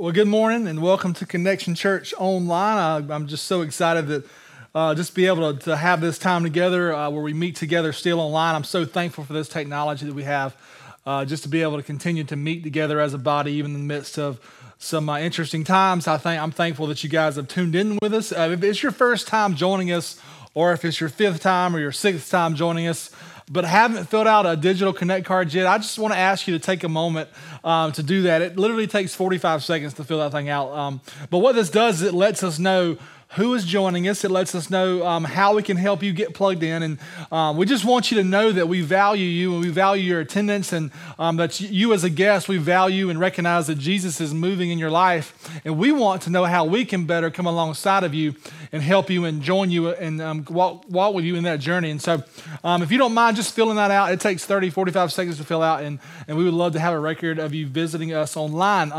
Well, good morning and welcome to Connection Church Online. I, am just so excited that uh, just be able to, to, have this time together uh, where we meet together still online. I'm so thankful for this technology that we have uh, just to be able to continue to meet together as a body, even in the midst of some uh, interesting times. I think I'm thankful that you guys have tuned in with us. Uh, if it's your first time joining us, or if it's your fifth time or your sixth time joining us, but haven't filled out a digital connect card yet, I just want to ask you to take a moment um, to do that. It literally takes 45 seconds to fill that thing out. Um, but what this does is it lets us know who is joining us. It lets us know um, how we can help you get plugged in. And um, we just want you to know that we value you and we value your attendance and um, that you, as a guest, we value and recognize that Jesus is moving in your life. And we want to know how we can better come alongside of you and help you and join you and um, walk, walk with you in that journey. And so, um, if you don't mind just filling that out, it takes 30, 45 seconds to fill out. And, and we would love to have a record of you visiting us online.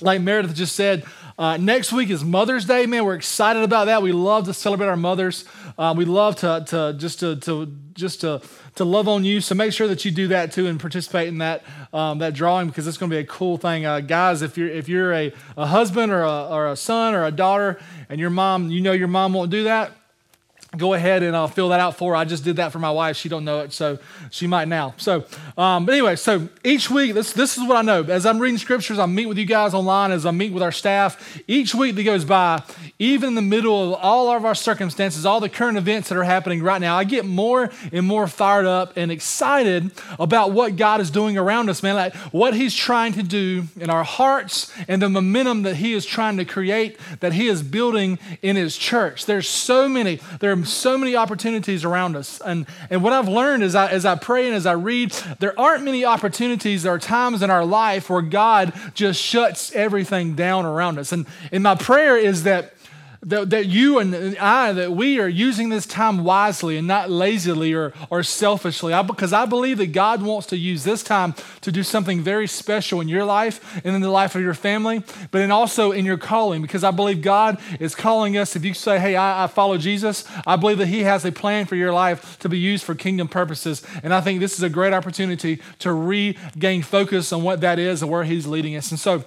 Like Meredith just said, uh, next week is Mother's Day, man. We're excited about that. We love to celebrate our mothers. Uh, we love to, to just to, to just to, to love on you. So make sure that you do that too and participate in that um, that drawing because it's going to be a cool thing, uh, guys. If you're if you're a, a husband or a, or a son or a daughter and your mom, you know your mom won't do that go ahead and uh, fill that out for her. I just did that for my wife. She don't know it, so she might now. So, um, but anyway, so each week, this this is what I know. As I'm reading scriptures, I meet with you guys online. As I meet with our staff, each week that goes by, even in the middle of all of our circumstances, all the current events that are happening right now, I get more and more fired up and excited about what God is doing around us, man. Like what He's trying to do in our hearts and the momentum that He is trying to create, that He is building in His church. There's so many. There are so many opportunities around us. And, and what I've learned as I, as I pray and as I read, there aren't many opportunities or times in our life where God just shuts everything down around us. And, and my prayer is that that, that you and I, that we are using this time wisely and not lazily or, or selfishly. I, because I believe that God wants to use this time to do something very special in your life and in the life of your family, but then also in your calling. Because I believe God is calling us. If you say, hey, I, I follow Jesus, I believe that He has a plan for your life to be used for kingdom purposes. And I think this is a great opportunity to regain focus on what that is and where He's leading us. And so,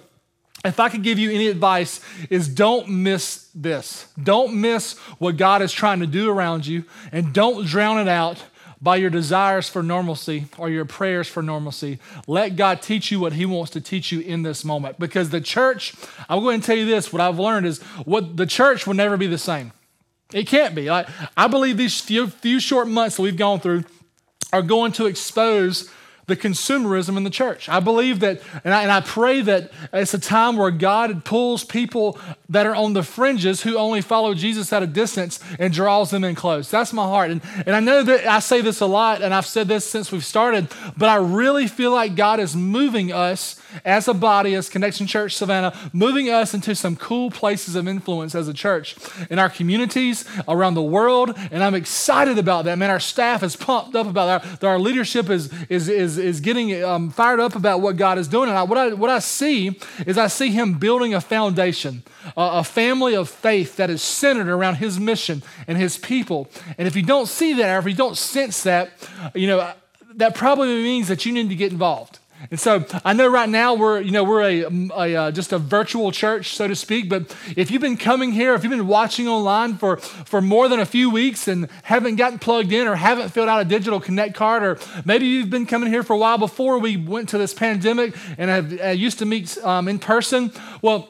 if I could give you any advice, is don't miss this. Don't miss what God is trying to do around you, and don't drown it out by your desires for normalcy or your prayers for normalcy. Let God teach you what He wants to teach you in this moment. Because the church, I'm going to tell you this what I've learned is what the church will never be the same. It can't be. Like, I believe these few, few short months that we've gone through are going to expose the consumerism in the church. I believe that, and I, and I, pray that it's a time where God pulls people that are on the fringes who only follow Jesus at a distance and draws them in close. That's my heart. And, and I know that I say this a lot, and I've said this since we've started, but I really feel like God is moving us as a body, as Connection Church Savannah, moving us into some cool places of influence as a church in our communities, around the world. And I'm excited about that. Man, our staff is pumped up about that. Our leadership is, is, is, is getting um, fired up about what God is doing. And I, what, I, what I see is I see Him building a foundation, a, a family of faith that is centered around His mission and His people. And if you don't see that, or if you don't sense that, you know, that probably means that you need to get involved. And so I know right now we're, you know, we're a, a uh, just a virtual church, so to speak. But if you've been coming here, if you've been watching online for, for more than a few weeks and haven't gotten plugged in or haven't filled out a digital connect card, or maybe you've been coming here for a while before we went to this pandemic and have uh, used to meet um, in person, well,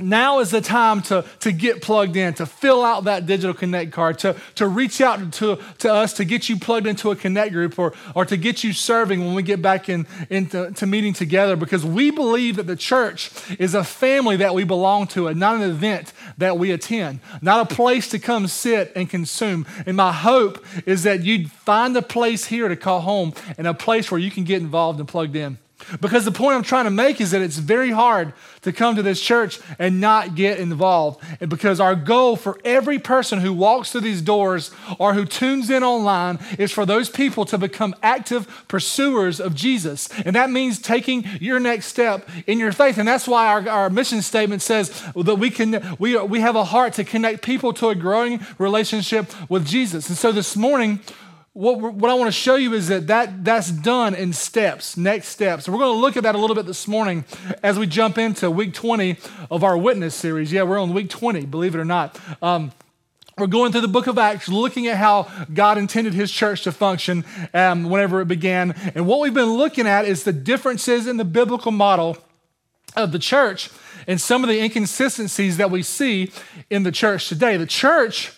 now is the time to, to get plugged in, to fill out that digital connect card, to, to reach out to, to us to get you plugged into a connect group or, or to get you serving when we get back in, into to meeting together because we believe that the church is a family that we belong to and not an event that we attend, not a place to come sit and consume. And my hope is that you'd find a place here to call home and a place where you can get involved and plugged in. Because the point I'm trying to make is that it's very hard to come to this church and not get involved. And because our goal for every person who walks through these doors or who tunes in online is for those people to become active pursuers of Jesus. And that means taking your next step in your faith. And that's why our, our mission statement says that we can we, we have a heart to connect people to a growing relationship with Jesus. And so this morning, what, what I want to show you is that, that that's done in steps, next steps. We're going to look at that a little bit this morning as we jump into week 20 of our witness series. Yeah, we're on week 20, believe it or not. Um, we're going through the book of Acts, looking at how God intended his church to function um, whenever it began. And what we've been looking at is the differences in the biblical model of the church and some of the inconsistencies that we see in the church today. The church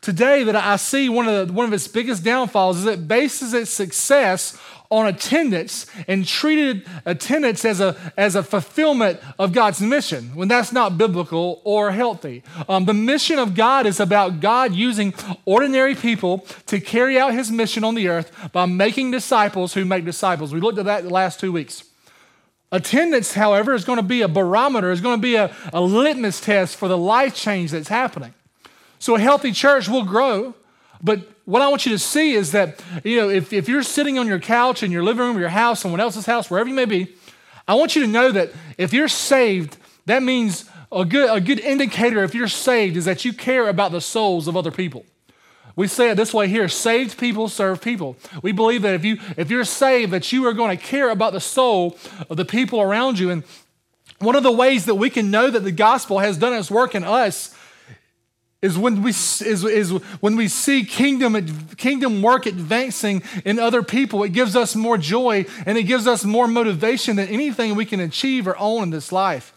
today that I see one of, the, one of its biggest downfalls is it bases its success on attendance and treated attendance as a, as a fulfillment of God's mission when that's not biblical or healthy. Um, the mission of God is about God using ordinary people to carry out his mission on the earth by making disciples who make disciples. We looked at that the last two weeks. Attendance, however, is going to be a barometer, is going to be a, a litmus test for the life change that's happening. So a healthy church will grow, but what I want you to see is that, you know, if, if you're sitting on your couch in your living room, your house, someone else's house, wherever you may be, I want you to know that if you're saved, that means a good, a good indicator if you're saved is that you care about the souls of other people. We say it this way here saved people serve people. We believe that if, you, if you're saved, that you are going to care about the soul of the people around you. And one of the ways that we can know that the gospel has done its work in us is when we is, is when we see kingdom kingdom work advancing in other people it gives us more joy and it gives us more motivation than anything we can achieve or own in this life.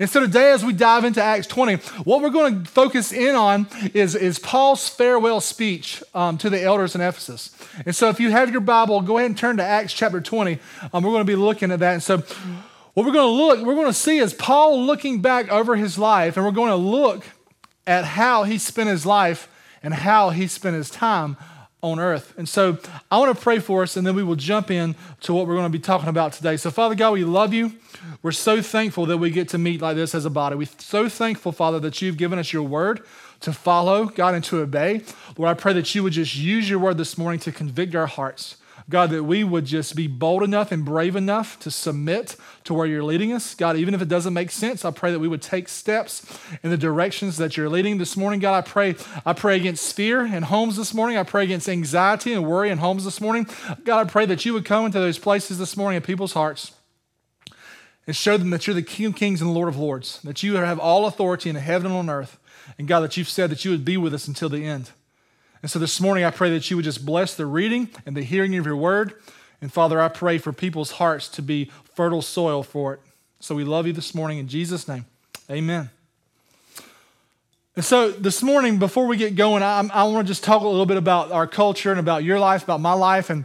And so today as we dive into acts 20 what we're going to focus in on is, is paul's farewell speech um, to the elders in ephesus. And so if you have your bible go ahead and turn to acts chapter 20 um, we're going to be looking at that. And so what we're going to look we're going to see is paul looking back over his life and we're going to look at how he spent his life and how he spent his time on earth. And so I want to pray for us, and then we will jump in to what we're going to be talking about today. So, Father God, we love you. We're so thankful that we get to meet like this as a body. We're so thankful, Father, that you've given us your word to follow, God, and to obey. Lord, I pray that you would just use your word this morning to convict our hearts. God, that we would just be bold enough and brave enough to submit to where you're leading us. God, even if it doesn't make sense, I pray that we would take steps in the directions that you're leading this morning. God, I pray, I pray against fear in homes this morning. I pray against anxiety and worry in homes this morning. God, I pray that you would come into those places this morning in people's hearts and show them that you're the King of Kings and the Lord of Lords, that you have all authority in heaven and on earth. And God, that you've said that you would be with us until the end. And so this morning, I pray that you would just bless the reading and the hearing of your word. And Father, I pray for people's hearts to be fertile soil for it. So we love you this morning in Jesus' name. Amen. And so this morning, before we get going, I, I want to just talk a little bit about our culture and about your life, about my life. And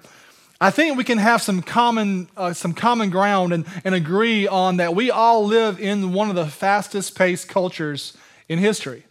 I think we can have some common, uh, some common ground and, and agree on that we all live in one of the fastest paced cultures in history.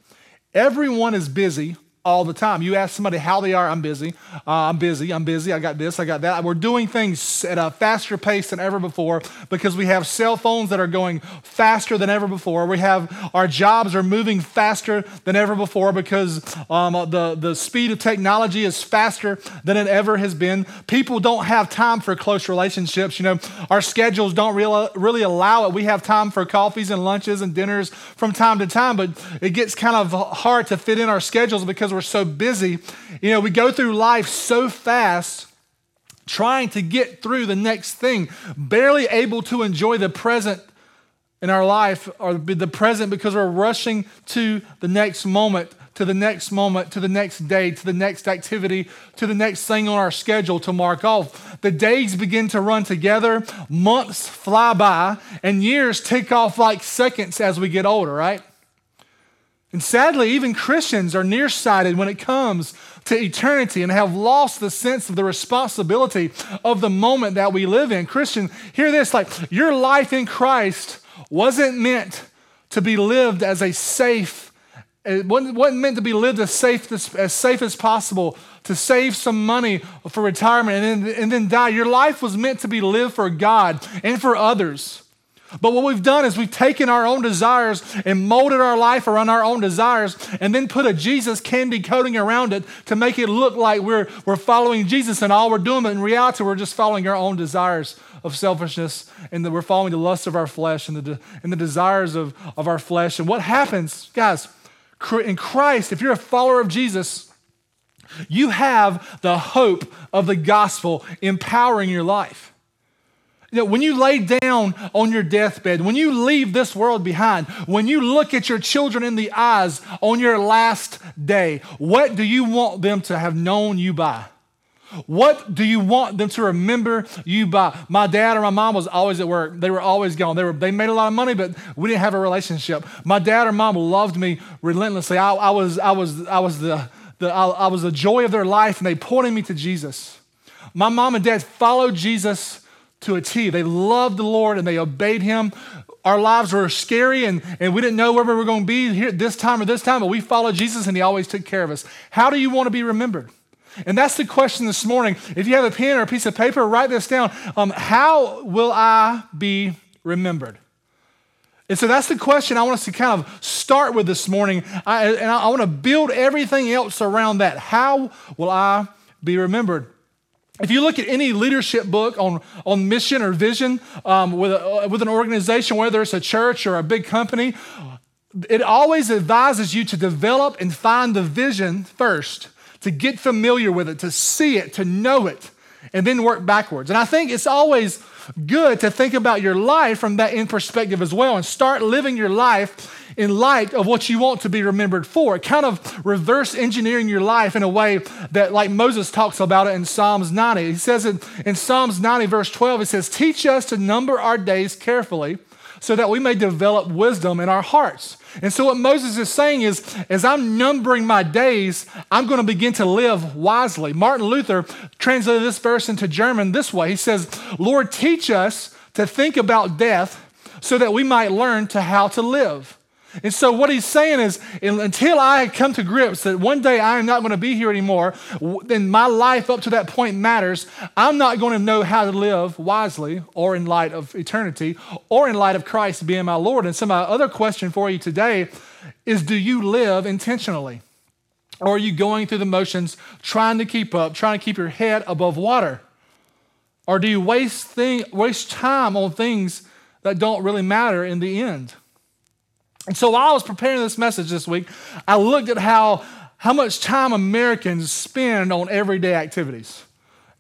Everyone is busy all the time. You ask somebody how they are, I'm busy, uh, I'm busy, I'm busy, I got this, I got that. We're doing things at a faster pace than ever before because we have cell phones that are going faster than ever before. We have our jobs are moving faster than ever before because um, the, the speed of technology is faster than it ever has been. People don't have time for close relationships. You know, our schedules don't really, really allow it. We have time for coffees and lunches and dinners from time to time, but it gets kind of hard to fit in our schedules because because we're so busy. You know, we go through life so fast trying to get through the next thing, barely able to enjoy the present in our life or the present because we're rushing to the next moment, to the next moment, to the next day, to the next activity, to the next thing on our schedule to mark off. The days begin to run together, months fly by, and years tick off like seconds as we get older, right? And sadly, even Christians are nearsighted when it comes to eternity and have lost the sense of the responsibility of the moment that we live in. Christian, hear this like your life in Christ wasn't meant to be lived as a safe, it wasn't, wasn't meant to be lived as safe as, as safe as possible to save some money for retirement and then, and then die. Your life was meant to be lived for God and for others. But what we've done is we've taken our own desires and molded our life around our own desires and then put a Jesus candy coating around it to make it look like we're, we're following Jesus and all we're doing, but in reality, we're just following our own desires of selfishness and that we're following the lust of our flesh and the, and the desires of, of our flesh. And what happens, guys, in Christ, if you're a follower of Jesus, You have the hope of the gospel empowering your life. You know, when you lay down on your deathbed, when you leave this world behind, when you look at your children in the eyes on your last day, what do you want them to have known you by? What do you want them to remember you by? My dad or my mom was always at work. They were always gone. They, were, they made a lot of money, but we didn't have a relationship. My dad or mom loved me relentlessly. I, I was, I, was, I, was the, the, I, I was the joy of their life, and they pointed me to Jesus. My mom and dad followed Jesus to a T. They loved the Lord and they obeyed him. Our lives were scary and, and we didn't know where we were going to be here this time or this time, but we followed Jesus and he always took care of us. How do you want to be remembered? And that's the question this morning. If you have a pen or a piece of paper, write this down. Um, how will I be remembered? And so that's the question I want us to kind of start with this morning. I, and I, I want to build everything else around that. How will I be remembered? If you look at any leadership book on, on mission or vision um, with, a, with an organization, whether it's a church or a big company, it always advises you to develop and find the vision first to get familiar with it, to see it, to know it, and then work backwards. And I think it's always good to think about your life from that in perspective as well and start living your life in light of what you want to be remembered for. Kind of reverse engineering your life in a way that, like Moses talks about it in Psalms 90. He says it in Psalms 90, verse 12, he says, Teach us to number our days carefully so that we may develop wisdom in our hearts. And so, what Moses is saying is, as I'm numbering my days, I'm going to begin to live wisely. Martin Luther translated this verse into German this way He says, Lord, teach us to think about death so that we might learn to how to live. And so, what he's saying is, until I come to grips that one day I am not going to be here anymore, then my life up to that point matters. I'm not going to know how to live wisely or in light of eternity or in light of Christ being my Lord. And so, my other question for you today is do you live intentionally? Or are you going through the motions, trying to keep up, trying to keep your head above water? Or do you waste, thing, waste time on things that don't really matter in the end? And so while I was preparing this message this week, I looked at how, how much time Americans spend on everyday activities.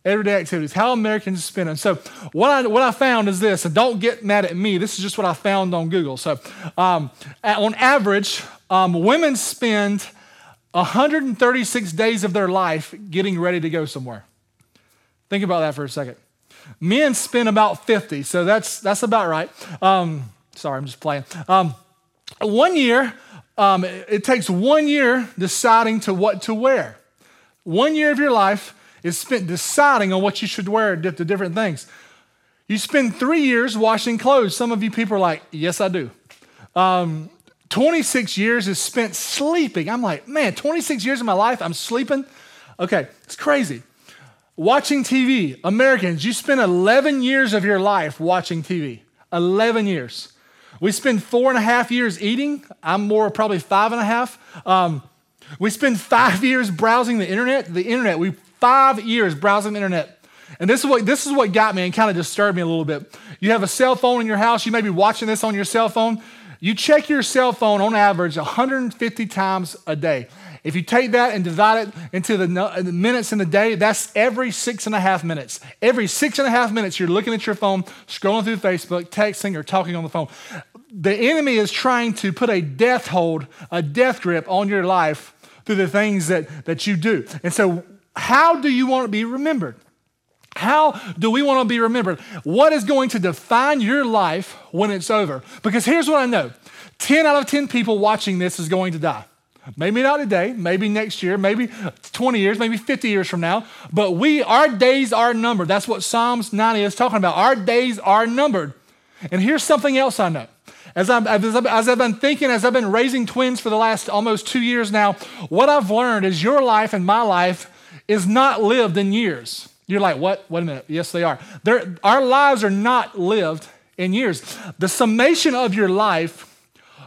Everyday activities, how Americans spend. And so what I, what I found is this, and don't get mad at me, this is just what I found on Google. So um, on average, um, women spend 136 days of their life getting ready to go somewhere. Think about that for a second. Men spend about 50, so that's, that's about right. Um, sorry, I'm just playing. One year, um, it takes one year deciding to what to wear. One year of your life is spent deciding on what you should wear to different things. You spend three years washing clothes. Some of you people are like, yes, I do. Um, 26 years is spent sleeping. I'm like, man, 26 years of my life, I'm sleeping. Okay, it's crazy. Watching TV, Americans, you spend 11 years of your life watching TV. 11 years. We spend four and a half years eating. I'm more probably five and a half. Um, we spend five years browsing the internet. The internet, we five years browsing the internet. And this is what this is what got me and kind of disturbed me a little bit. You have a cell phone in your house. You may be watching this on your cell phone. You check your cell phone on average 150 times a day. If you take that and divide it into the, the minutes in the day, that's every six and a half minutes. Every six and a half minutes, you're looking at your phone, scrolling through Facebook, texting, or talking on the phone the enemy is trying to put a death hold, a death grip on your life through the things that, that you do. And so, how do you want to be remembered? How do we want to be remembered? What is going to define your life when it's over? Because here's what I know 10 out of 10 people watching this is going to die. Maybe not today, maybe next year, maybe 20 years, maybe 50 years from now. But we, our days are numbered. That's what Psalms 90 is talking about. Our days are numbered. And here's something else I know as, i as I've been thinking, as I've been raising twins for the last almost two years now, what I've learned is your life and my life is not lived in years. You're like, what? Wait a minute. Yes, they are. They're, our lives are not lived in years. The summation of your life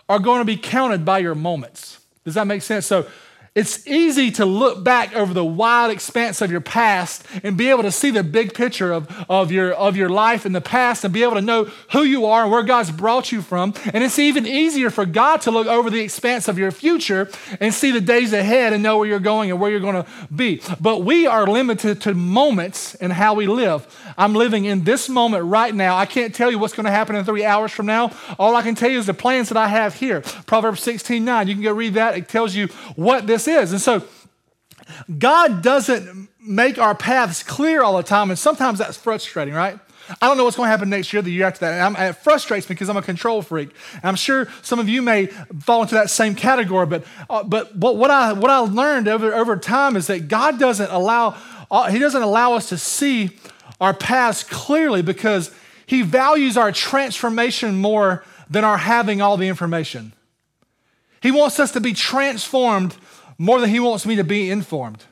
are going to be counted by your moments. Does that make sense? So It's easy to look back over the wide expanse of your past and be able to see the big picture of, of, your, of your life in the past and be able to know who you are and where God's brought you from. And it's even easier for God to look over the expanse of your future and see the days ahead and know where you're going and where you're going to be. But we are limited to moments in how we live. I'm living in this moment right now. I can't tell you what's going to happen in three hours from now. All I can tell you is the plans that I have here. Proverbs 16 9. You can go read that. It tells you what this this is. And so God doesn't make our paths clear all the time, and sometimes that's frustrating, right? I don't know what's going to happen next year, the year after that. It frustrates me because I'm a control freak. And I'm sure some of you may fall into that same category, but, uh, but what, what, I, what I learned over, over time is that God doesn't allow, uh, He doesn't allow us to see our paths clearly because He values our transformation more than our having all the information. He wants us to be transformed more than he wants me to be informed.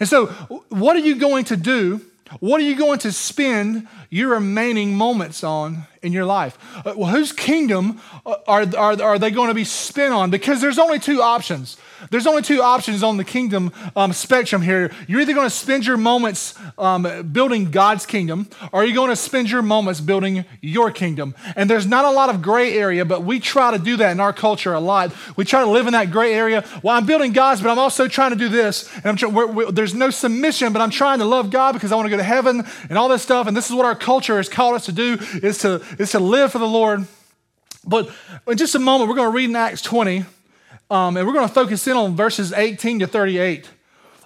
And so, what are you going to do? What are you going to spend your remaining moments on in your life? Uh, well, whose kingdom are, are, are they going to be spent on? Because there's only two options. There's only two options on the kingdom um, spectrum here. You're either going to spend your moments um, building God's kingdom, or you're going to spend your moments building your kingdom. And there's not a lot of gray area, but we try to do that in our culture a lot. We try to live in that gray area. Well, I'm building God's, but I'm also trying to do this. And I'm try- we're, we're, there's no submission, but I'm trying to love God because I want to go to heaven and all this stuff. And this is what our culture has called us to do: is to is to live for the Lord. But in just a moment, we're going to read in Acts 20. Um, and we're going to focus in on verses 18 to 38.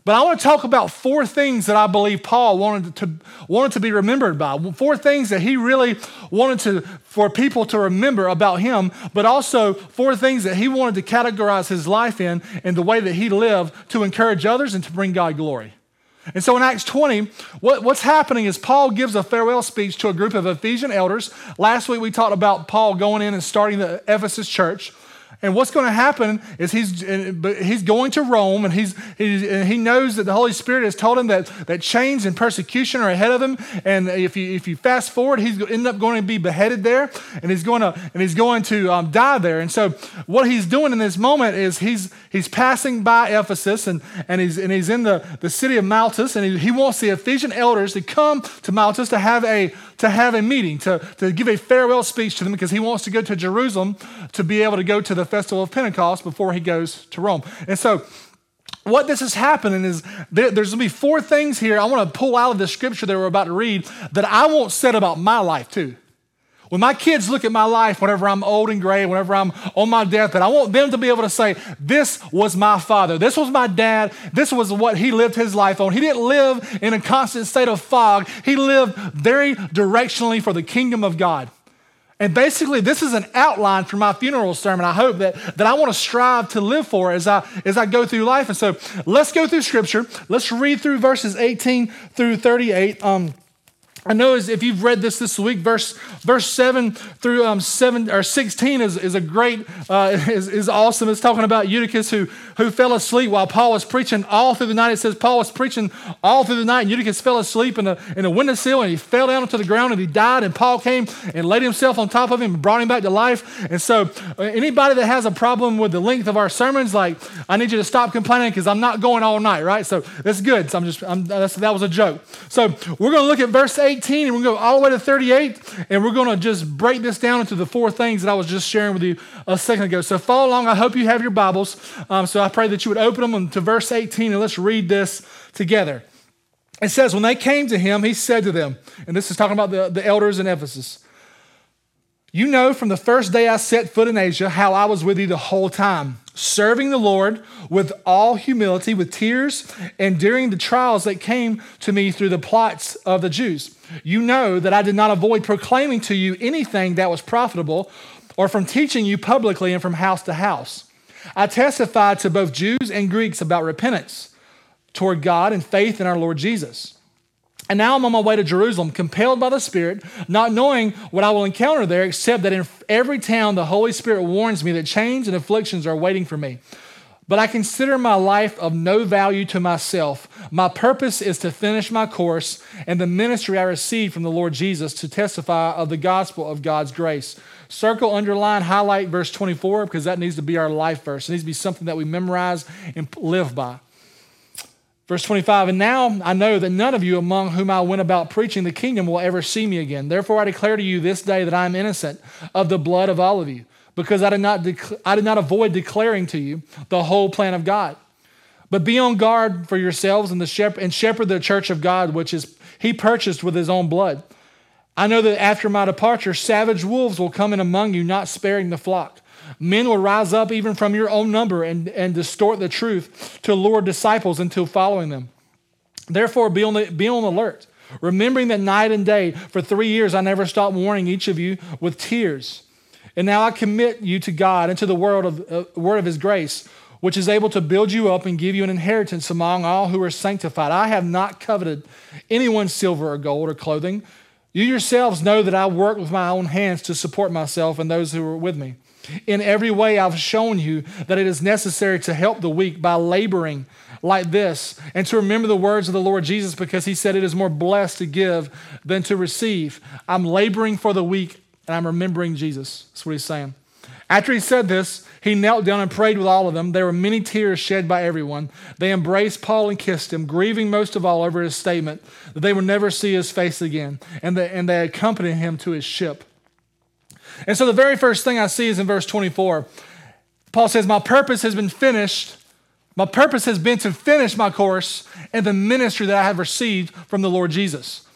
But I want to talk about four things that I believe Paul wanted to, wanted to be remembered by. Four things that he really wanted to, for people to remember about him, but also four things that he wanted to categorize his life in and the way that he lived to encourage others and to bring God glory. And so in Acts 20, what, what's happening is Paul gives a farewell speech to a group of Ephesian elders. Last week we talked about Paul going in and starting the Ephesus church. And what's going to happen is he's, he's going to Rome and, he's, and he knows that the Holy Spirit has told him that, that chains and persecution are ahead of him. And if you, if you fast forward, he's end up going to be beheaded there and he's going to, and he's going to um, die there. And so what he's doing in this moment is he's, he's passing by Ephesus and, and, he's, and he's in the, the city of Maltus and he, he wants the Ephesian elders to come to Maltus to have a, to have a meeting, to, to give a farewell speech to them because he wants to go to Jerusalem to be able to go to the festival of Pentecost before he goes to Rome. And so, what this is happening is there, there's going to be four things here I want to pull out of the scripture that we're about to read that I won't say about my life, too. When my kids look at my life, whenever I'm old and gray, whenever I'm on my deathbed, I want them to be able to say, This was my father. This was my dad. This was what he lived his life on. He didn't live in a constant state of fog, he lived very directionally for the kingdom of God. And basically, this is an outline for my funeral sermon. I hope that, that I want to strive to live for as I, as I go through life. And so let's go through scripture. Let's read through verses 18 through 38. Um, I know if you've read this this week, verse, verse 7 through um, 7 or 16 is, is a great, uh, is, is awesome. It's talking about Eutychus who, who fell asleep while Paul was preaching all through the night. It says Paul was preaching all through the night, and Eutychus fell asleep in a, in a windowsill and he fell down onto the ground and he died. And Paul came and laid himself on top of him and brought him back to life. And so, uh, anybody that has a problem with the length of our sermons, like, I need you to stop complaining because I'm not going all night, right? So, that's good. So, I'm just, I'm, that was a joke. So, we're going to look at verse 8 18 and we're going to go all the way to 38 and we're going to just break this down into the four things that I was just sharing with you a second ago. So follow along. I hope you have your Bibles. Um, so I pray that you would open them to verse 18 and let's read this together. It says, When they came to him, he said to them, and this is talking about the, the elders in Ephesus. You know from the first day I set foot in Asia how I was with you the whole time, serving the Lord with all humility, with tears, and during the trials that came to me through the plots of the Jews. You know that I did not avoid proclaiming to you anything that was profitable, or from teaching you publicly and from house to house. I testified to both Jews and Greeks about repentance toward God and faith in our Lord Jesus. And now I'm on my way to Jerusalem, compelled by the Spirit, not knowing what I will encounter there, except that in every town the Holy Spirit warns me that chains and afflictions are waiting for me. but I consider my life of no value to myself. My purpose is to finish my course and the ministry I received from the Lord Jesus to testify of the gospel of God's grace. Circle, underline, highlight verse 24 because that needs to be our life verse. It needs to be something that we memorize and live by. Verse 25, and now I know that none of you among whom I went about preaching the kingdom will ever see me again. Therefore, I declare to you this day that I am innocent of the blood of all of you because I did not, dec- I did not avoid declaring to you the whole plan of God. But be on guard for yourselves and, the shepherd, and shepherd the church of God, which is he purchased with his own blood. I know that after my departure, savage wolves will come in among you, not sparing the flock. Men will rise up even from your own number and, and distort the truth to lure disciples into following them. Therefore, be on, the, be on alert, remembering that night and day, for three years, I never stopped warning each of you with tears. And now I commit you to God and to the word of, uh, word of his grace, which is able to build you up and give you an inheritance among all who are sanctified. I have not coveted anyone's silver or gold or clothing. You yourselves know that I work with my own hands to support myself and those who are with me. In every way, I've shown you that it is necessary to help the weak by laboring like this and to remember the words of the Lord Jesus because he said it is more blessed to give than to receive. I'm laboring for the weak and I'm remembering Jesus. That's what he's saying. After he said this, he knelt down and prayed with all of them. There were many tears shed by everyone. They embraced Paul and kissed him, grieving most of all over his statement that they would never see his face again. And they, and they accompanied him to his ship. And so the very first thing I see is in verse 24. Paul says, My purpose has been finished. My purpose has been to finish my course and the ministry that I have received from the Lord Jesus.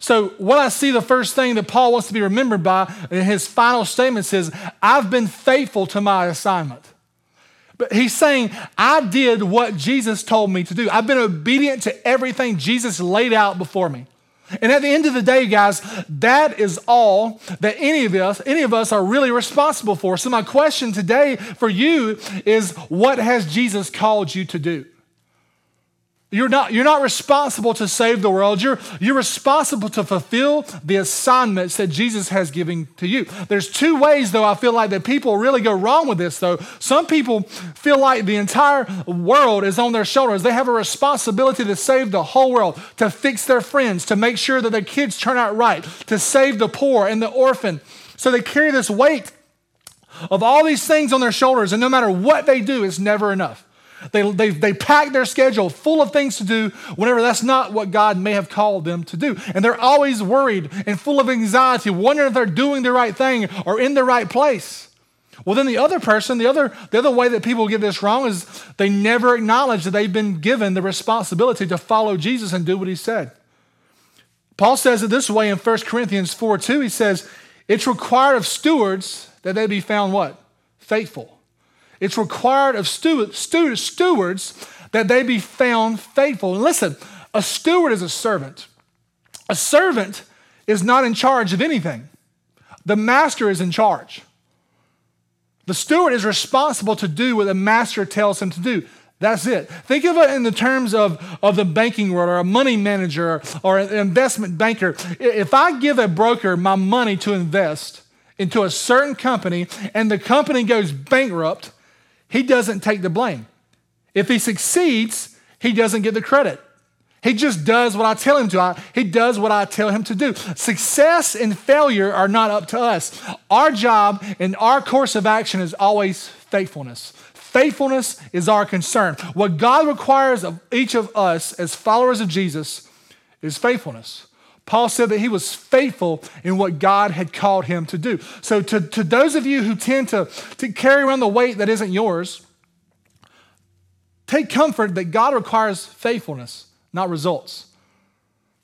So, what I see the first thing that Paul wants to be remembered by in his final statement says, I've been faithful to my assignment. But he's saying, I did what Jesus told me to do. I've been obedient to everything Jesus laid out before me. And at the end of the day, guys, that is all that any of us, any of us are really responsible for. So my question today for you is what has Jesus called you to do? You're not, you're not responsible to save the world. You're, you're responsible to fulfill the assignments that Jesus has given to you. There's two ways, though, I feel like that people really go wrong with this, though. Some people feel like the entire world is on their shoulders. They have a responsibility to save the whole world, to fix their friends, to make sure that their kids turn out right, to save the poor and the orphan. So they carry this weight of all these things on their shoulders, and no matter what they do, it's never enough. They, they, they pack their schedule full of things to do whenever that's not what God may have called them to do. And they're always worried and full of anxiety, wondering if they're doing the right thing or in the right place. Well, then the other person, the other, the other way that people get this wrong is they never acknowledge that they've been given the responsibility to follow Jesus and do what he said. Paul says it this way in 1 Corinthians 4 2. He says, It's required of stewards that they be found what? Faithful. It's required of stewards that they be found faithful. And listen, a steward is a servant. A servant is not in charge of anything, the master is in charge. The steward is responsible to do what the master tells him to do. That's it. Think of it in the terms of, of the banking world or a money manager or an investment banker. If I give a broker my money to invest into a certain company and the company goes bankrupt, he doesn't take the blame. If he succeeds, he doesn't get the credit. He just does what I tell him to. He does what I tell him to do. Success and failure are not up to us. Our job and our course of action is always faithfulness. Faithfulness is our concern. What God requires of each of us as followers of Jesus is faithfulness. Paul said that he was faithful in what God had called him to do. So, to, to those of you who tend to, to carry around the weight that isn't yours, take comfort that God requires faithfulness, not results.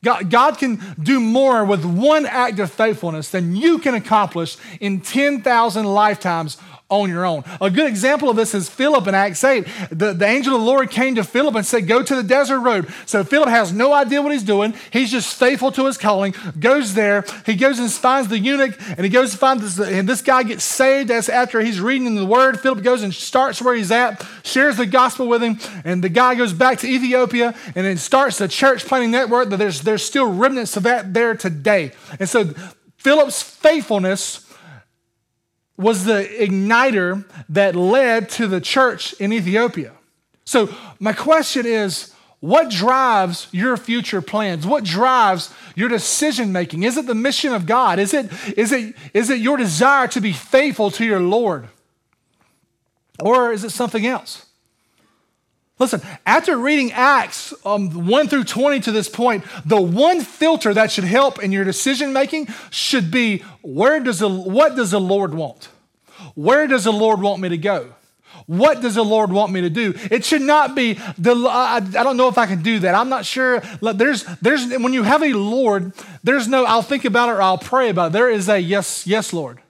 God, God can do more with one act of faithfulness than you can accomplish in 10,000 lifetimes on your own. A good example of this is Philip in Acts 8. The, the angel of the Lord came to Philip and said, Go to the desert road. So Philip has no idea what he's doing. He's just faithful to his calling, goes there. He goes and finds the eunuch, and he goes to find this, and this guy gets saved as after he's reading the word. Philip goes and starts where he's at, shares the gospel with him, and the guy goes back to Ethiopia and then starts a church planting network that there's, there's still remnants of that there today. And so Philip's faithfulness was the igniter that led to the church in Ethiopia. So, my question is what drives your future plans? What drives your decision making? Is it the mission of God? Is it, is, it, is it your desire to be faithful to your Lord? Or is it something else? Listen, after reading Acts um, 1 through 20 to this point, the one filter that should help in your decision making should be where does the, what does the Lord want? Where does the Lord want me to go? What does the Lord want me to do? It should not be the I, don't know if I can do that. I'm not sure. There's there's when you have a Lord, there's no I'll think about it or I'll pray about it. There is a yes, yes, Lord.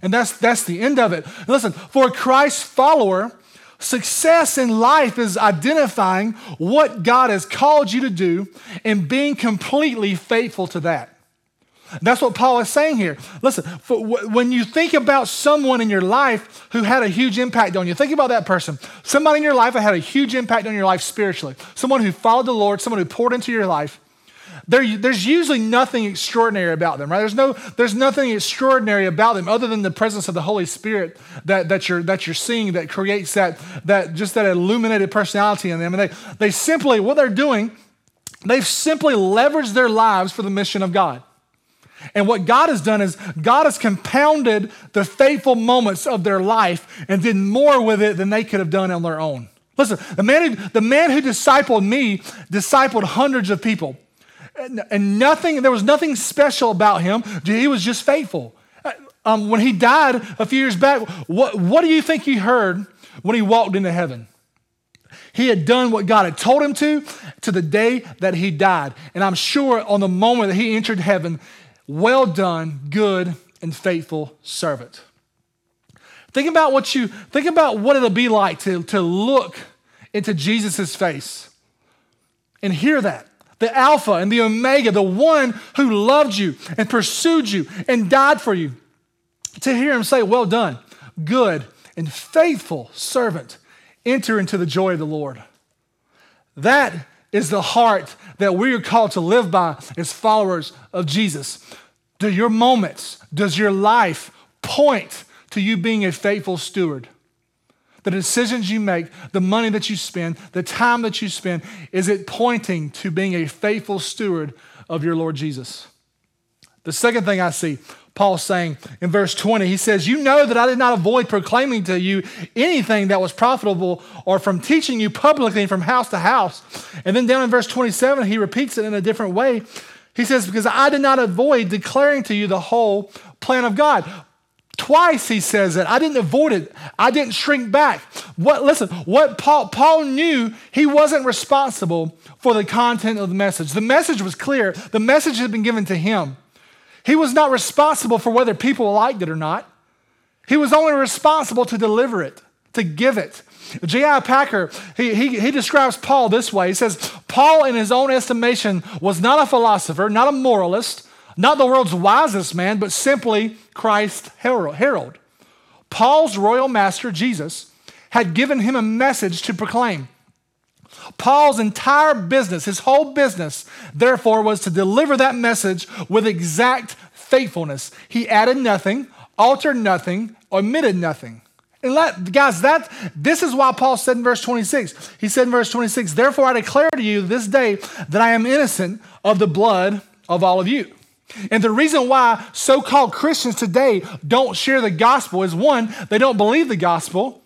And that's that's the end of it. Listen, for a Christ follower, Success in life is identifying what God has called you to do and being completely faithful to that. That's what Paul is saying here. Listen, when you think about someone in your life who had a huge impact on you, think about that person. Somebody in your life that had a huge impact on your life spiritually. Someone who followed the Lord, someone who poured into your life there, there's usually nothing extraordinary about them, right? There's, no, there's nothing extraordinary about them other than the presence of the Holy Spirit that, that, you're, that you're seeing that creates that, that just that illuminated personality in them. And they, they simply, what they're doing, they've simply leveraged their lives for the mission of God. And what God has done is God has compounded the faithful moments of their life and did more with it than they could have done on their own. Listen, the man who, the man who discipled me discipled hundreds of people. And nothing, there was nothing special about him. He was just faithful. Uh, um, when he died a few years back, what, what do you think he heard when he walked into heaven? He had done what God had told him to to the day that he died. And I'm sure on the moment that he entered heaven, well done, good and faithful servant. Think about what you think about what it'll be like to, to look into Jesus' face and hear that the Alpha and the Omega, the one who loved you and pursued you and died for you. To hear him say, Well done, good and faithful servant, enter into the joy of the Lord. That is the heart that we are called to live by as followers of Jesus. Do your moments, does your life point to you being a faithful steward? the decisions you make, the money that you spend, the time that you spend, is it pointing to being a faithful steward of your Lord Jesus? The second thing I see Paul saying in verse 20, he says, You know that I did not avoid proclaiming to you anything that was profitable or from teaching you publicly from house to house. And then down in verse 27, he repeats it in a different way. He says, Because I did not avoid declaring to you the whole plan of God. Twice he says that. I didn't avoid it. I didn't shrink back. What listen, what Paul Paul knew he wasn't responsible for the content of the message. The message was clear. The message had been given to him. He was not responsible for whether people liked it or not. He was only responsible to deliver it, to give it. J.I. Packer, he, he, he describes Paul this way. He says, Paul, in his own estimation, was not a philosopher, not a moralist, not the world's wisest man, but simply Christ herald. Paul's royal master, Jesus, had given him a message to proclaim. Paul's entire business, his whole business, therefore, was to deliver that message with exact faithfulness. He added nothing, altered nothing, omitted nothing. And let, guys, that this is why Paul said in verse 26. He said in verse 26, Therefore I declare to you this day that I am innocent of the blood of all of you. And the reason why so called Christians today don't share the gospel is one, they don't believe the gospel,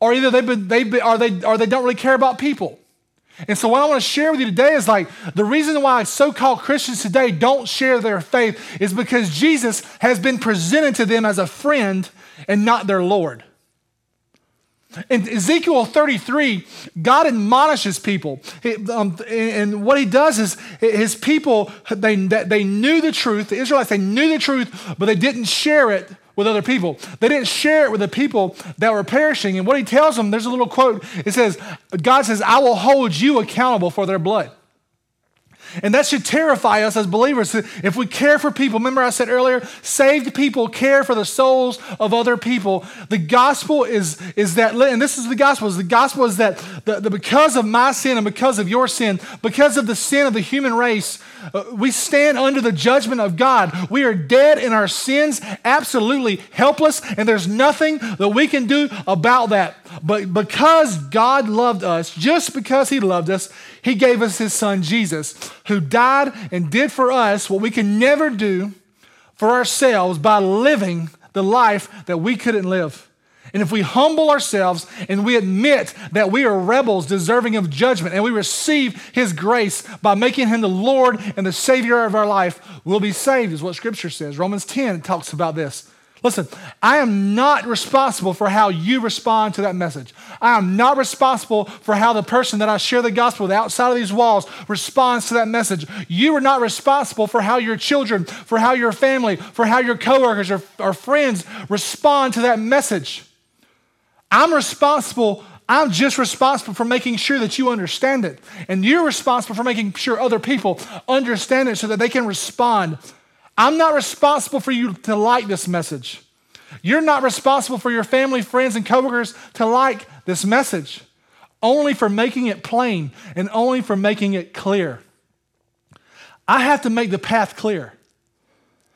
or either they've been, they've or, they, or they don't really care about people. And so, what I want to share with you today is like the reason why so called Christians today don't share their faith is because Jesus has been presented to them as a friend and not their Lord. In Ezekiel 33, God admonishes people. Um, and what he does is his people, they, they knew the truth. The Israelites, they knew the truth, but they didn't share it with other people. They didn't share it with the people that were perishing. And what he tells them, there's a little quote. It says, God says, I will hold you accountable for their blood. And that should terrify us as believers. If we care for people, remember I said earlier, saved people care for the souls of other people. The gospel is, is that, and this is the gospel, is the gospel is that the, the, because of my sin and because of your sin, because of the sin of the human race, uh, we stand under the judgment of God. We are dead in our sins, absolutely helpless, and there's nothing that we can do about that. But because God loved us, just because He loved us, He gave us His Son Jesus, who died and did for us what we can never do for ourselves by living the life that we couldn't live. And if we humble ourselves and we admit that we are rebels deserving of judgment and we receive His grace by making Him the Lord and the Savior of our life, we'll be saved, is what Scripture says. Romans 10 talks about this. Listen, I am not responsible for how you respond to that message. I am not responsible for how the person that I share the gospel with outside of these walls responds to that message. You are not responsible for how your children, for how your family, for how your coworkers or, or friends respond to that message. I'm responsible. I'm just responsible for making sure that you understand it. And you're responsible for making sure other people understand it so that they can respond. I'm not responsible for you to like this message. You're not responsible for your family, friends, and coworkers to like this message, only for making it plain and only for making it clear. I have to make the path clear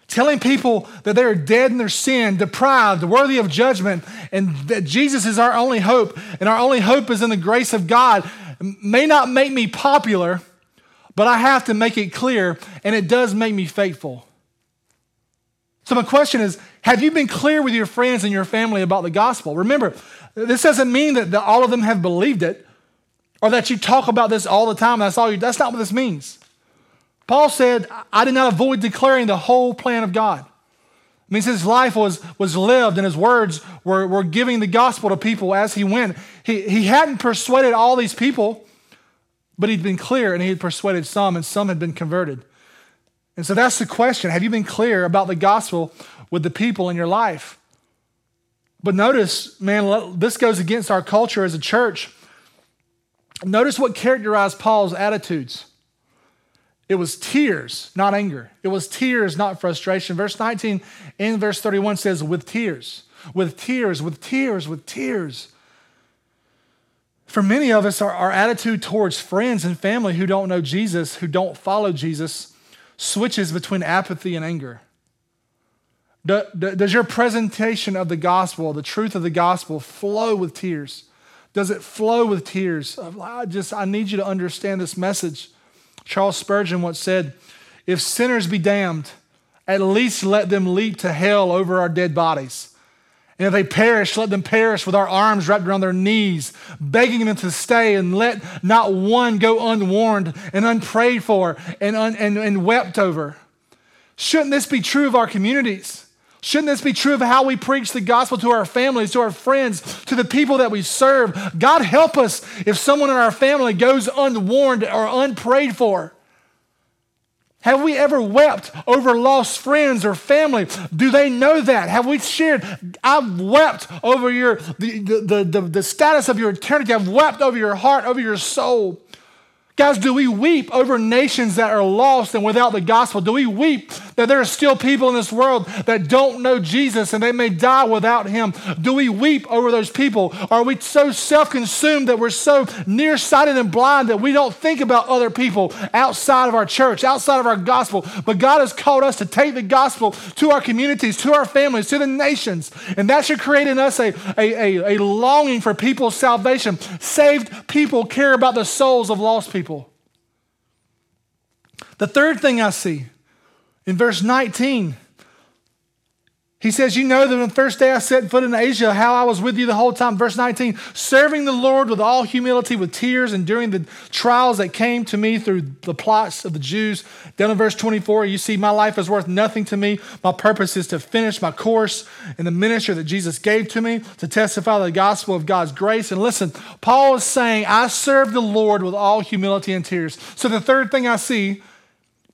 telling people that they are dead in their sin, deprived, worthy of judgment, and that Jesus is our only hope, and our only hope is in the grace of God, may not make me popular, but I have to make it clear, and it does make me faithful. So, my question is Have you been clear with your friends and your family about the gospel? Remember, this doesn't mean that all of them have believed it or that you talk about this all the time. That's all you, that's not what this means. Paul said, I did not avoid declaring the whole plan of God. It means his life was, was lived and his words were, were giving the gospel to people as he went. He, he hadn't persuaded all these people, but he'd been clear and he had persuaded some, and some had been converted. And so that's the question Have you been clear about the gospel with the people in your life? But notice, man, this goes against our culture as a church. Notice what characterized Paul's attitudes. It was tears, not anger. It was tears, not frustration. Verse 19 in verse 31 says, with tears, with tears, with tears, with tears. For many of us, our, our attitude towards friends and family who don't know Jesus, who don't follow Jesus, switches between apathy and anger. Does your presentation of the gospel, the truth of the gospel, flow with tears? Does it flow with tears? I just, I need you to understand this message. Charles Spurgeon once said, If sinners be damned, at least let them leap to hell over our dead bodies. And if they perish, let them perish with our arms wrapped around their knees, begging them to stay, and let not one go unwarned and unprayed for and, un, and, and wept over. Shouldn't this be true of our communities? Shouldn't this be true of how we preach the gospel to our families, to our friends, to the people that we serve? God help us if someone in our family goes unwarned or unprayed for. Have we ever wept over lost friends or family? Do they know that? Have we shared? I've wept over your the, the, the, the status of your eternity. I've wept over your heart, over your soul. Guys, do we weep over nations that are lost and without the gospel? Do we weep that there are still people in this world that don't know Jesus and they may die without him? Do we weep over those people? Are we so self consumed that we're so nearsighted and blind that we don't think about other people outside of our church, outside of our gospel? But God has called us to take the gospel to our communities, to our families, to the nations. And that should create in us a, a, a, a longing for people's salvation. Saved people care about the souls of lost people people. The third thing I see in verse 19 he says, You know that on the first day I set foot in Asia, how I was with you the whole time. Verse 19, serving the Lord with all humility, with tears, and during the trials that came to me through the plots of the Jews. Down in verse 24, you see, my life is worth nothing to me. My purpose is to finish my course in the ministry that Jesus gave to me, to testify the gospel of God's grace. And listen, Paul is saying, I serve the Lord with all humility and tears. So the third thing I see,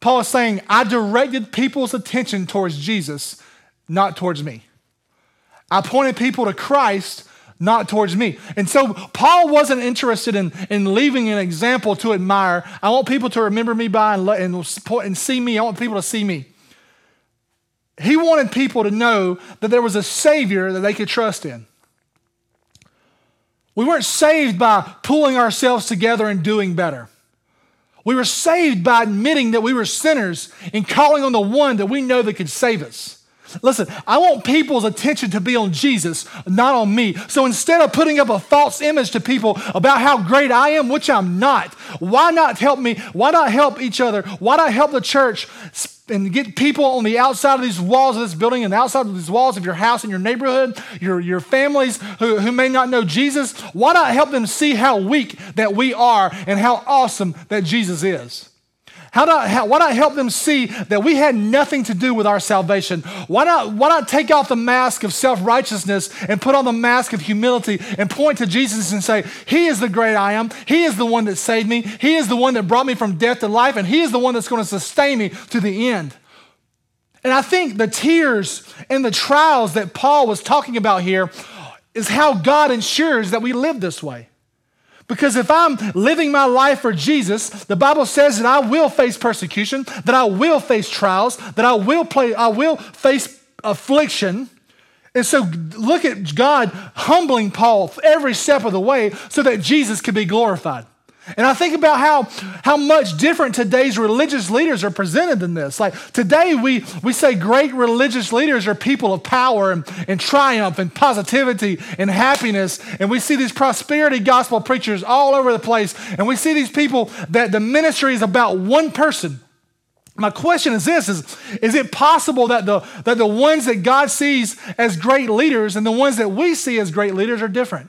Paul is saying, I directed people's attention towards Jesus not towards me. I pointed people to Christ, not towards me. And so Paul wasn't interested in, in leaving an example to admire. I want people to remember me by and, and, and see me. I want people to see me. He wanted people to know that there was a Savior that they could trust in. We weren't saved by pulling ourselves together and doing better. We were saved by admitting that we were sinners and calling on the one that we know that could save us. Listen, I want people's attention to be on Jesus, not on me. So instead of putting up a false image to people about how great I am, which I'm not, why not help me? Why not help each other? Why not help the church and get people on the outside of these walls of this building and the outside of these walls of your house and your neighborhood, your, your families who, who may not know Jesus? Why not help them see how weak that we are and how awesome that Jesus is? How not, how, why not help them see that we had nothing to do with our salvation? Why not, why not take off the mask of self righteousness and put on the mask of humility and point to Jesus and say, He is the great I am. He is the one that saved me. He is the one that brought me from death to life, and He is the one that's going to sustain me to the end. And I think the tears and the trials that Paul was talking about here is how God ensures that we live this way. Because if I'm living my life for Jesus, the Bible says that I will face persecution, that I will face trials, that I will play, I will face affliction. And so look at God humbling Paul every step of the way so that Jesus could be glorified. And I think about how, how much different today's religious leaders are presented than this. Like today, we, we say great religious leaders are people of power and, and triumph and positivity and happiness. And we see these prosperity gospel preachers all over the place. And we see these people that the ministry is about one person. My question is this is, is it possible that the, that the ones that God sees as great leaders and the ones that we see as great leaders are different?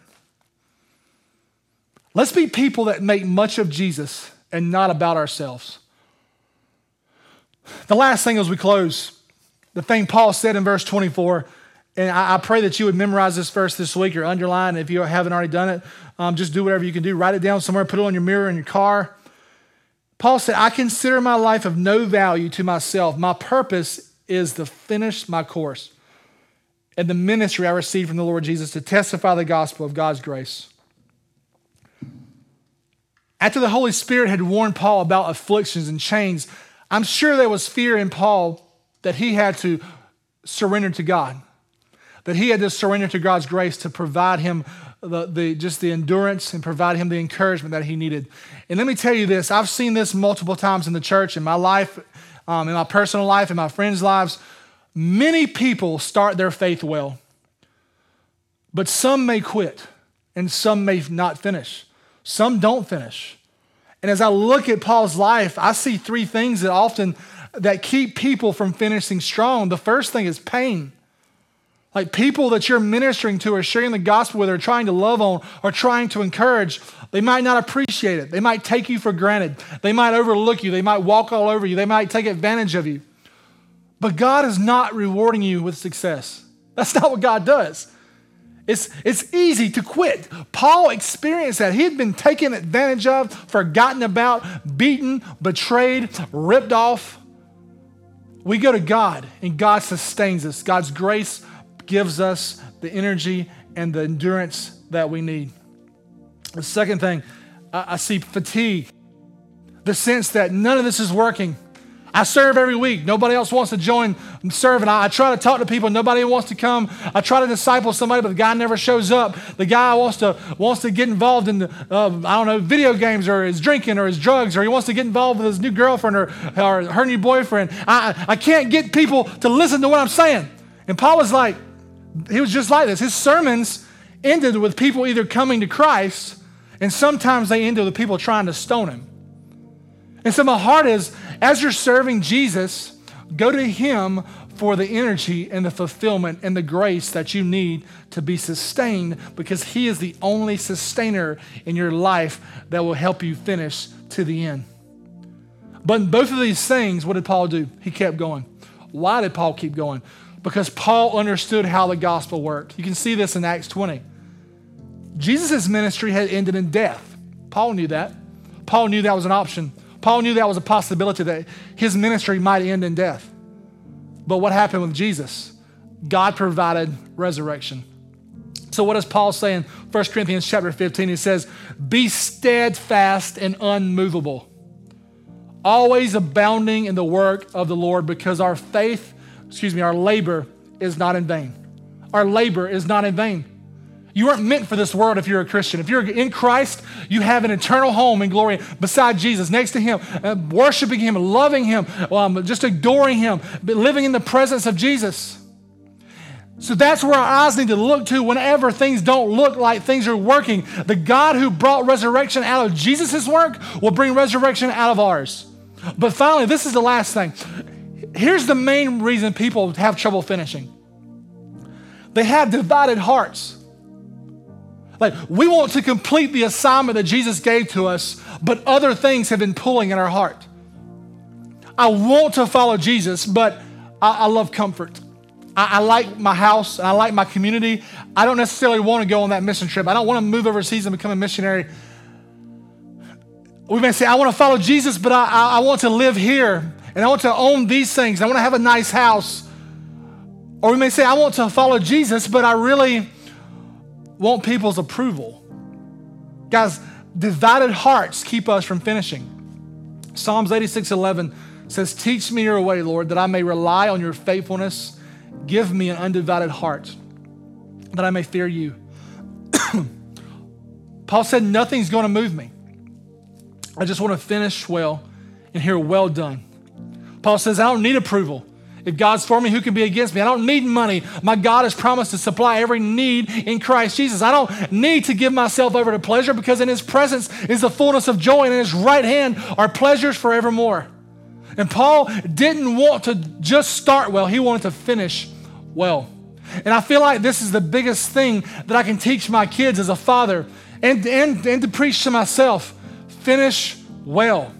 Let's be people that make much of Jesus and not about ourselves. The last thing as we close, the thing Paul said in verse 24, and I, I pray that you would memorize this verse this week or underline. If you haven't already done it, um, just do whatever you can do. Write it down somewhere, put it on your mirror in your car. Paul said, I consider my life of no value to myself. My purpose is to finish my course and the ministry I received from the Lord Jesus to testify the gospel of God's grace. After the Holy Spirit had warned Paul about afflictions and chains, I'm sure there was fear in Paul that he had to surrender to God, that he had to surrender to God's grace to provide him the, the, just the endurance and provide him the encouragement that he needed. And let me tell you this I've seen this multiple times in the church, in my life, um, in my personal life, in my friends' lives. Many people start their faith well, but some may quit and some may not finish. Some don't finish. And as I look at Paul's life, I see three things that often that keep people from finishing strong. The first thing is pain. Like people that you're ministering to or sharing the gospel with or trying to love on or trying to encourage, they might not appreciate it. They might take you for granted. They might overlook you. They might walk all over you. They might take advantage of you. But God is not rewarding you with success. That's not what God does. It's, it's easy to quit. Paul experienced that. He had been taken advantage of, forgotten about, beaten, betrayed, ripped off. We go to God, and God sustains us. God's grace gives us the energy and the endurance that we need. The second thing, I, I see fatigue, the sense that none of this is working. I serve every week. Nobody else wants to join serving. I, I, try to talk to people. Nobody wants to come. I try to disciple somebody, but the guy never shows up. The guy wants to wants to get involved in the, uh, I don't know video games or his drinking or his drugs or he wants to get involved with his new girlfriend or, or her new boyfriend. I, I can't get people to listen to what I'm saying. And Paul was like, he was just like this. His sermons ended with people either coming to Christ, and sometimes they ended with people trying to stone him. And so my heart is, as you're serving Jesus, go to Him for the energy and the fulfillment and the grace that you need to be sustained because He is the only sustainer in your life that will help you finish to the end. But in both of these things, what did Paul do? He kept going. Why did Paul keep going? Because Paul understood how the gospel worked. You can see this in Acts 20. Jesus' ministry had ended in death. Paul knew that. Paul knew that was an option. Paul knew that was a possibility that his ministry might end in death. But what happened with Jesus? God provided resurrection. So what does Paul say in 1 Corinthians chapter 15? He says, Be steadfast and unmovable, always abounding in the work of the Lord, because our faith, excuse me, our labor is not in vain. Our labor is not in vain. You aren't meant for this world if you're a Christian. If you're in Christ, you have an eternal home in glory beside Jesus, next to Him, uh, worshiping Him, loving Him, um, just adoring Him, living in the presence of Jesus. So that's where our eyes need to look to whenever things don't look like things are working. The God who brought resurrection out of Jesus' work will bring resurrection out of ours. But finally, this is the last thing. Here's the main reason people have trouble finishing they have divided hearts. Like, we want to complete the assignment that Jesus gave to us, but other things have been pulling in our heart. I want to follow Jesus, but I, I love comfort. I, I, like my house. I like my community. I don't necessarily want to go on that mission trip. I don't want to move overseas and become a missionary. We may say, I want to follow Jesus, but I, I, I want to live here and I want to own these things. I want to have a nice house. Or we may say, I want to follow Jesus, but I really want people's approval. Guys, divided hearts keep us from finishing. Psalms 86 11 says, Teach me your way, Lord, that I may rely on your faithfulness. Give me an undivided heart, that I may fear you. Paul said, Nothing's going to move me. I just want to finish well and hear well done. Paul says, I don't need approval. If God's for me, who can be against me? I don't need money. My God has promised to supply every need in Christ Jesus. I don't need to give myself over to pleasure because in His presence is the fullness of joy, and in His right hand are pleasures forevermore. And Paul didn't want to just start well, he wanted to finish well. And I feel like this is the biggest thing that I can teach my kids as a father and, and, and to preach to myself finish well.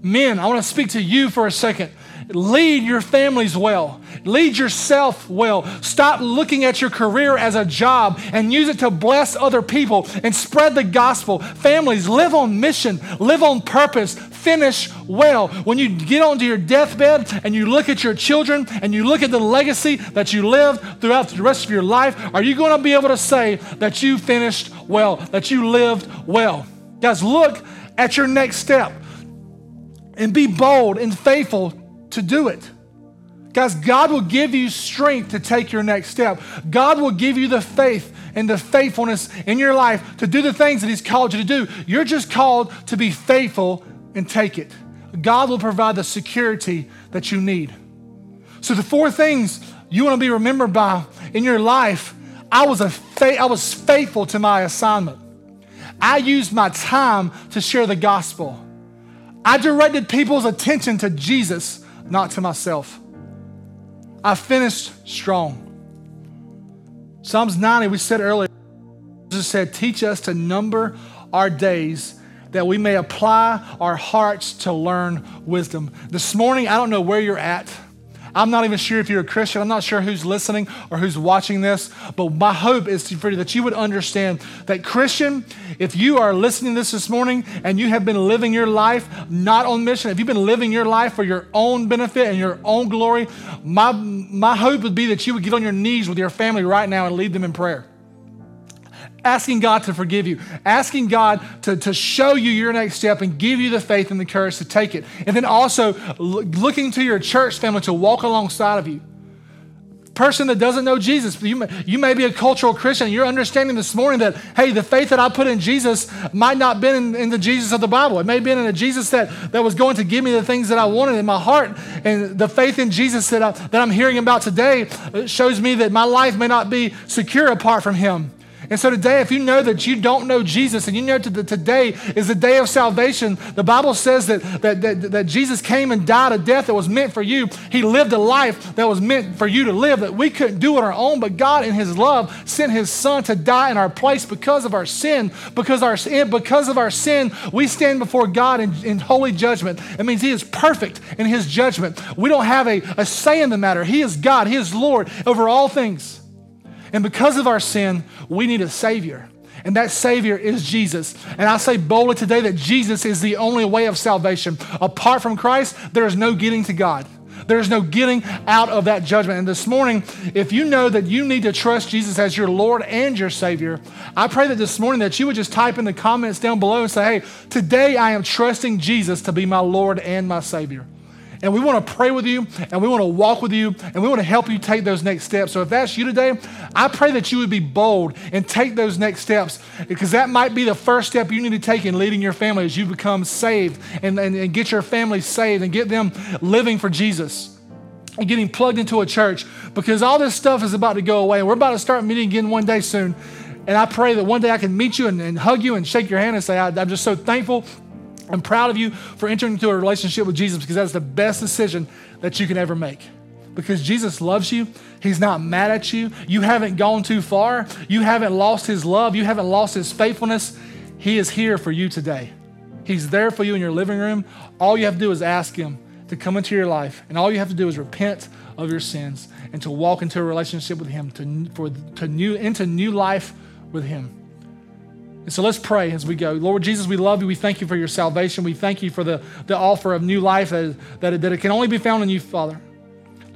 Men, I want to speak to you for a second. Lead your families well. Lead yourself well. Stop looking at your career as a job and use it to bless other people and spread the gospel. Families, live on mission, live on purpose, finish well. When you get onto your deathbed and you look at your children and you look at the legacy that you lived throughout the rest of your life, are you going to be able to say that you finished well, that you lived well? Guys, look at your next step and be bold and faithful to do it. Guys, God will give you strength to take your next step. God will give you the faith and the faithfulness in your life to do the things that He's called you to do. You're just called to be faithful and take it. God will provide the security that you need. So, the four things you want to be remembered by in your life I was, a fa- I was faithful to my assignment. I used my time to share the gospel. I directed people's attention to Jesus not to myself. I finished strong. Psalms 90, we said earlier, Jesus said, Teach us to number our days that we may apply our hearts to learn wisdom. This morning, I don't know where you're at. I'm not even sure if you're a Christian. I'm not sure who's listening or who's watching this, but my hope is for you that you would understand that Christian, if you are listening to this this morning and you have been living your life not on mission, if you've been living your life for your own benefit and your own glory, my, my hope would be that you would get on your knees with your family right now and lead them in prayer asking God to forgive you, asking God to, to show you your next step and give you the faith and the courage to take it. And then also looking to your church family to walk alongside of you. Person that doesn't know Jesus, you may, you may be a cultural Christian. You're understanding this morning that, hey, the faith that I put in Jesus might not have been in, in the Jesus of the Bible. It may have been in a Jesus that, that was going to give me the things that I wanted in my heart. And the faith in Jesus that, I, that I'm hearing about today shows me that my life may not be secure apart from Him. And so today, if you know that you don't know Jesus and you know that today is the day of salvation, the Bible says that, that, that, that Jesus came and died a death that was meant for you. He lived a life that was meant for you to live that we couldn't do on our own, but God in his love sent his son to die in our place because of our sin. Because, our, because of our sin, we stand before God in, in holy judgment. It means he is perfect in his judgment. We don't have a, a say in the matter. He is God. He is Lord over all things. And because of our sin, we need a Savior. And that Savior is Jesus. And I say boldly today that Jesus is the only way of salvation. Apart from Christ, there is no getting to God. There's no getting out of that judgment. And this morning, if you know that you need to trust Jesus as your Lord and your Savior, I pray that this morning that you would just type in the comments down below and say, hey, today I am trusting Jesus to be my Lord and my Savior. And we want to pray with you and we want to walk with you and we want to help you take those next steps. So if that's you today, I pray that you would be bold and take those next steps because that might be the first step you need to take in leading your family as you become saved and, and, and get your family saved and get them living for Jesus and getting plugged into a church because all this stuff is about to go away. We're about to start meeting again one day soon. And I pray that one day I can meet you and, and hug you and shake your hand and say, I'm just so thankful I'm proud of you for entering into a relationship with Jesus because that's the best decision that you can ever make. Because Jesus loves you. He's not mad at you. You haven't gone too far. You haven't lost his love. You haven't lost his faithfulness. He is here for you today. He's there for you in your living room. All you have to do is ask him to come into your life. And all you have to do is repent of your sins and to walk into a relationship with him, to, for, to new, into new life with him. And so let's pray as we go. Lord Jesus, we love you. We thank you for your salvation. We thank you for the, the offer of new life that, that, that it can only be found in you, Father.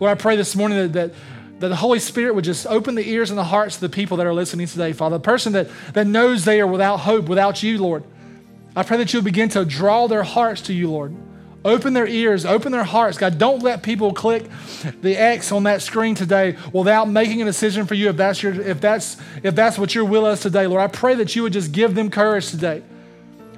Lord, I pray this morning that, that, that the Holy Spirit would just open the ears and the hearts of the people that are listening today, Father. The person that, that knows they are without hope, without you, Lord. I pray that you would begin to draw their hearts to you, Lord. Open their ears, open their hearts. God, don't let people click the X on that screen today without making a decision for you if that's your if that's if that's what your will is today. Lord, I pray that you would just give them courage today.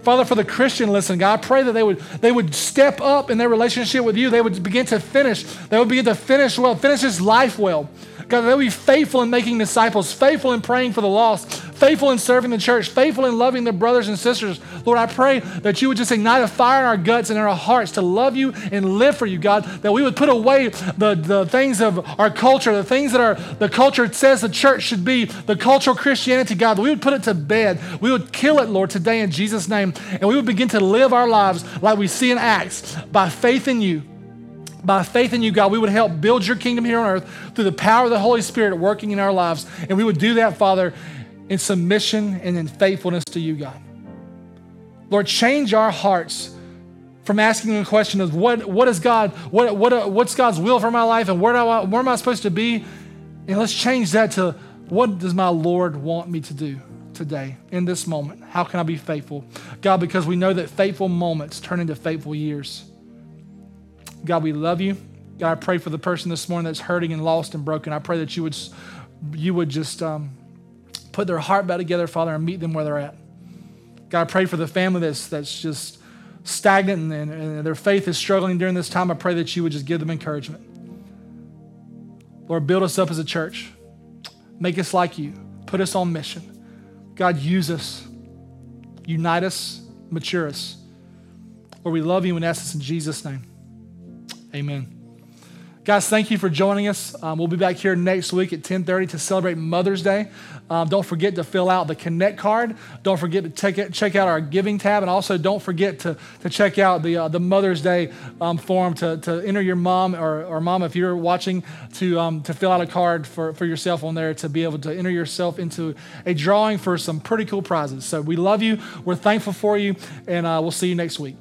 Father, for the Christian listen, God, I pray that they would they would step up in their relationship with you. They would begin to finish. They would begin to finish well, finish this life well. God, they'll be faithful in making disciples, faithful in praying for the lost, faithful in serving the church, faithful in loving their brothers and sisters. Lord, I pray that you would just ignite a fire in our guts and in our hearts to love you and live for you, God, that we would put away the, the things of our culture, the things that our, the culture says the church should be, the cultural Christianity, God, that we would put it to bed. We would kill it, Lord, today in Jesus' name, and we would begin to live our lives like we see in Acts by faith in you by faith in you, God, we would help build your kingdom here on earth through the power of the Holy Spirit working in our lives. And we would do that, Father, in submission and in faithfulness to you, God. Lord, change our hearts from asking the question of what, what is God, what, what, uh, what's God's will for my life and where, do I, where am I supposed to be? And let's change that to what does my Lord want me to do today in this moment? How can I be faithful? God, because we know that faithful moments turn into faithful years. God, we love you. God, I pray for the person this morning that's hurting and lost and broken. I pray that you would, you would just um, put their heart back together, Father, and meet them where they're at. God, I pray for the family that's, that's just stagnant and, and their faith is struggling during this time. I pray that you would just give them encouragement. Lord, build us up as a church. Make us like you. Put us on mission. God, use us. Unite us. Mature us. Lord, we love you and ask this in Jesus' name. Amen. Guys, thank you for joining us. Um, we'll be back here next week at 10:30 to celebrate Mother's Day. Um, don't forget to fill out the Connect card. Don't forget to check, it, check out our giving tab, and also don't forget to, to check out the, uh, the Mother's Day um, form to, to enter your mom or, or mom if you're watching to, um, to fill out a card for, for yourself on there to be able to enter yourself into a drawing for some pretty cool prizes. So we love you. We're thankful for you, and uh, we'll see you next week.